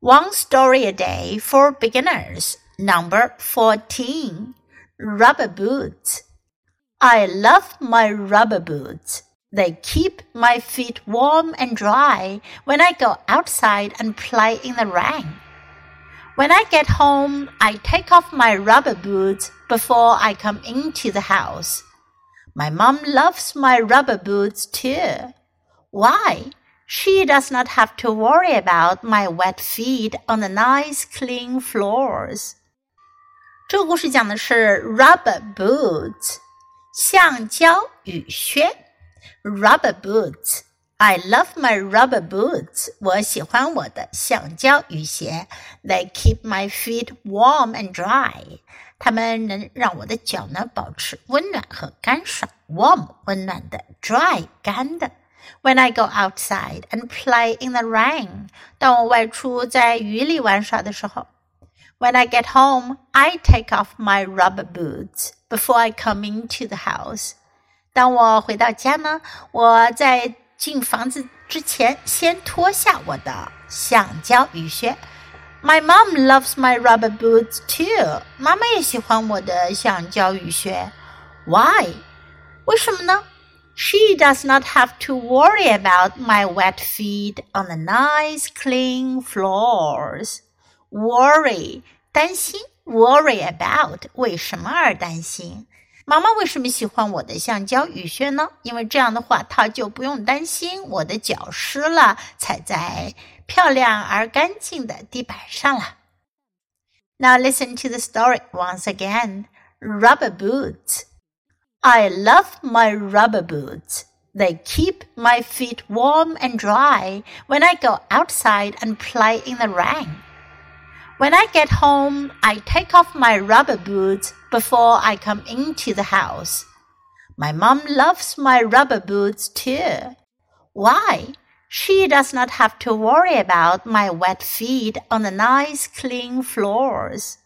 One story a day for beginners. Number 14. Rubber boots. I love my rubber boots. They keep my feet warm and dry when I go outside and play in the rain. When I get home, I take off my rubber boots before I come into the house. My mom loves my rubber boots too. Why? She does not have to worry about my wet feet on the nice clean floors. 这个故事讲的是 rubber boots，橡胶雨靴。Rubber boots。I love my rubber boots. 我喜欢我的橡胶雨鞋。They keep my feet warm and dry. 它们能让我的脚呢保持温暖和干爽。Warm 温暖的，dry 干的。 when I go outside and play in the rain. 当我外出在雨里玩耍的时候。When I get home, I take off my rubber boots before I come into the house. 当我回到家呢，我在进房子之前先脱下我的橡胶雨靴。My mom loves my rubber boots too. 妈妈也喜欢我的橡胶雨靴。Why？为什么呢 ？she does not have to worry about my wet feet on the nice clean floors. Worry 担心，worry about 为什么而担心？妈妈为什么喜欢我的橡胶雨靴呢？因为这样的话，她就不用担心我的脚湿了，踩在漂亮而干净的地板上了。Now listen to the story once again. Rubber boots. I love my rubber boots. They keep my feet warm and dry when I go outside and play in the rain. When I get home, I take off my rubber boots before I come into the house. My mom loves my rubber boots too. Why? She does not have to worry about my wet feet on the nice clean floors.